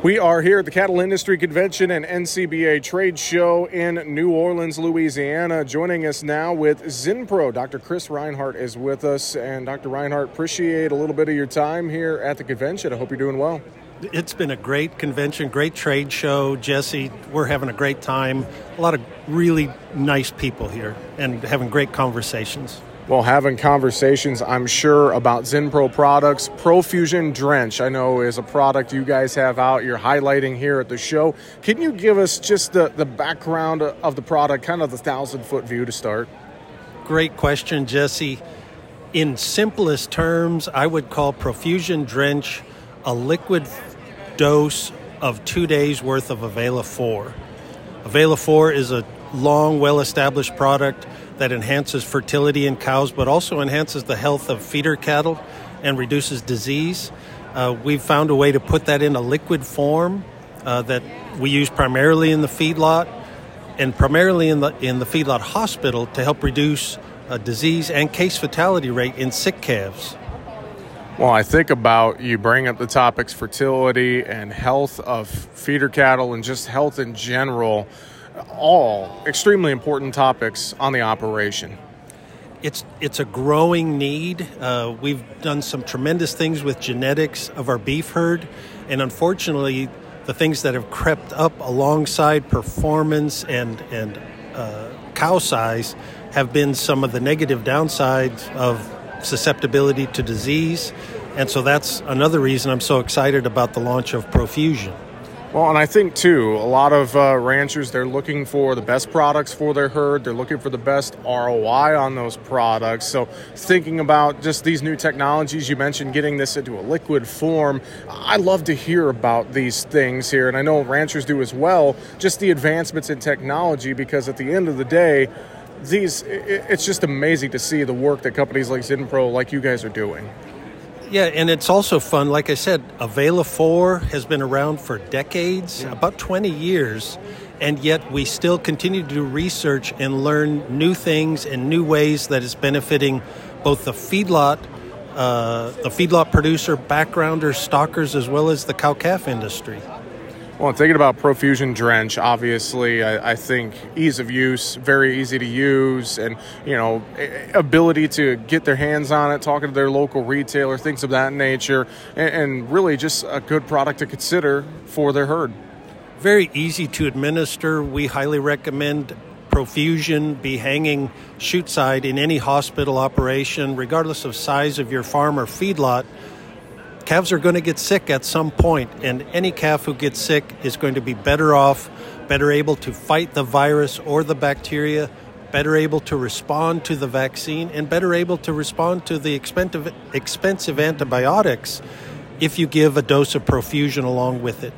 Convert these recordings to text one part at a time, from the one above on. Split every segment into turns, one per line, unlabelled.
We are here at the Cattle Industry Convention and NCBA Trade Show in New Orleans, Louisiana. Joining us now with Zinpro, Dr. Chris Reinhardt is with us. And Dr. Reinhardt, appreciate a little bit of your time here at the convention. I hope you're doing well.
It's been a great convention, great trade show. Jesse, we're having a great time. A lot of really nice people here and having great conversations
well, having conversations, I'm sure, about Zinpro products. Profusion Drench, I know, is a product you guys have out. You're highlighting here at the show. Can you give us just the, the background of the product, kind of the thousand foot view to start?
Great question, Jesse. In simplest terms, I would call Profusion Drench a liquid dose of two days worth of Availa 4. Availa 4 is a long, well established product that enhances fertility in cows, but also enhances the health of feeder cattle and reduces disease. Uh, we've found a way to put that in a liquid form uh, that we use primarily in the feedlot and primarily in the in the feedlot hospital to help reduce uh, disease and case fatality rate in sick calves.
Well, I think about you bring up the topics fertility and health of feeder cattle and just health in general all extremely important topics on the operation.
It's it's a growing need. Uh, we've done some tremendous things with genetics of our beef herd, and unfortunately, the things that have crept up alongside performance and and uh, cow size have been some of the negative downsides of susceptibility to disease, and so that's another reason I'm so excited about the launch of Profusion.
Well, and I think too, a lot of uh, ranchers they're looking for the best products for their herd. They're looking for the best ROI on those products. So, thinking about just these new technologies, you mentioned getting this into a liquid form. I love to hear about these things here, and I know ranchers do as well. Just the advancements in technology, because at the end of the day, these it's just amazing to see the work that companies like Zinpro, like you guys, are doing.
Yeah, and it's also fun. Like I said, Availa 4 has been around for decades, yeah. about 20 years, and yet we still continue to do research and learn new things and new ways that is benefiting both the feedlot, uh, the feedlot producer, backgrounders, stockers, as well as the cow calf industry.
Well, thinking about Profusion Drench, obviously, I, I, think ease of use, very easy to use, and you know, ability to get their hands on it, talking to their local retailer, things of that nature, and, and really just a good product to consider for their herd.
Very easy to administer. We highly recommend Profusion be hanging chute side in any hospital operation, regardless of size of your farm or feedlot calves are going to get sick at some point, and any calf who gets sick is going to be better off, better able to fight the virus or the bacteria, better able to respond to the vaccine, and better able to respond to the expensive, expensive antibiotics if you give a dose of profusion along with it.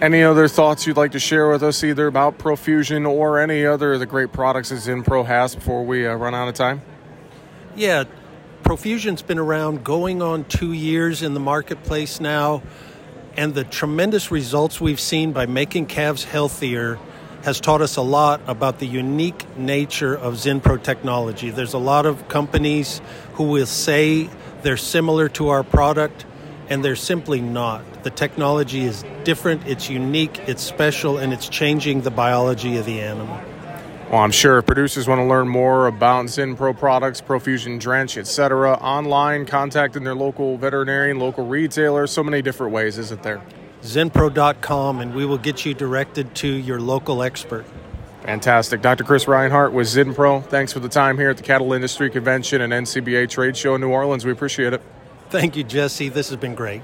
Any other thoughts you'd like to share with us, either about profusion or any other of the great products that Zinpro has before we uh, run out of time?
Yeah, Profusion's been around going on two years in the marketplace now, and the tremendous results we've seen by making calves healthier has taught us a lot about the unique nature of Zinpro technology. There's a lot of companies who will say they're similar to our product, and they're simply not. The technology is different, it's unique, it's special, and it's changing the biology of the animal.
Well, I'm sure if producers want to learn more about Zinpro products, Profusion Drench, etc., online, contacting their local veterinarian, local retailer, so many different ways, isn't there?
Zinpro.com, and we will get you directed to your local expert.
Fantastic. Dr. Chris Reinhardt with Zinpro. Thanks for the time here at the Cattle Industry Convention and NCBA Trade Show in New Orleans. We appreciate it.
Thank you, Jesse. This has been great.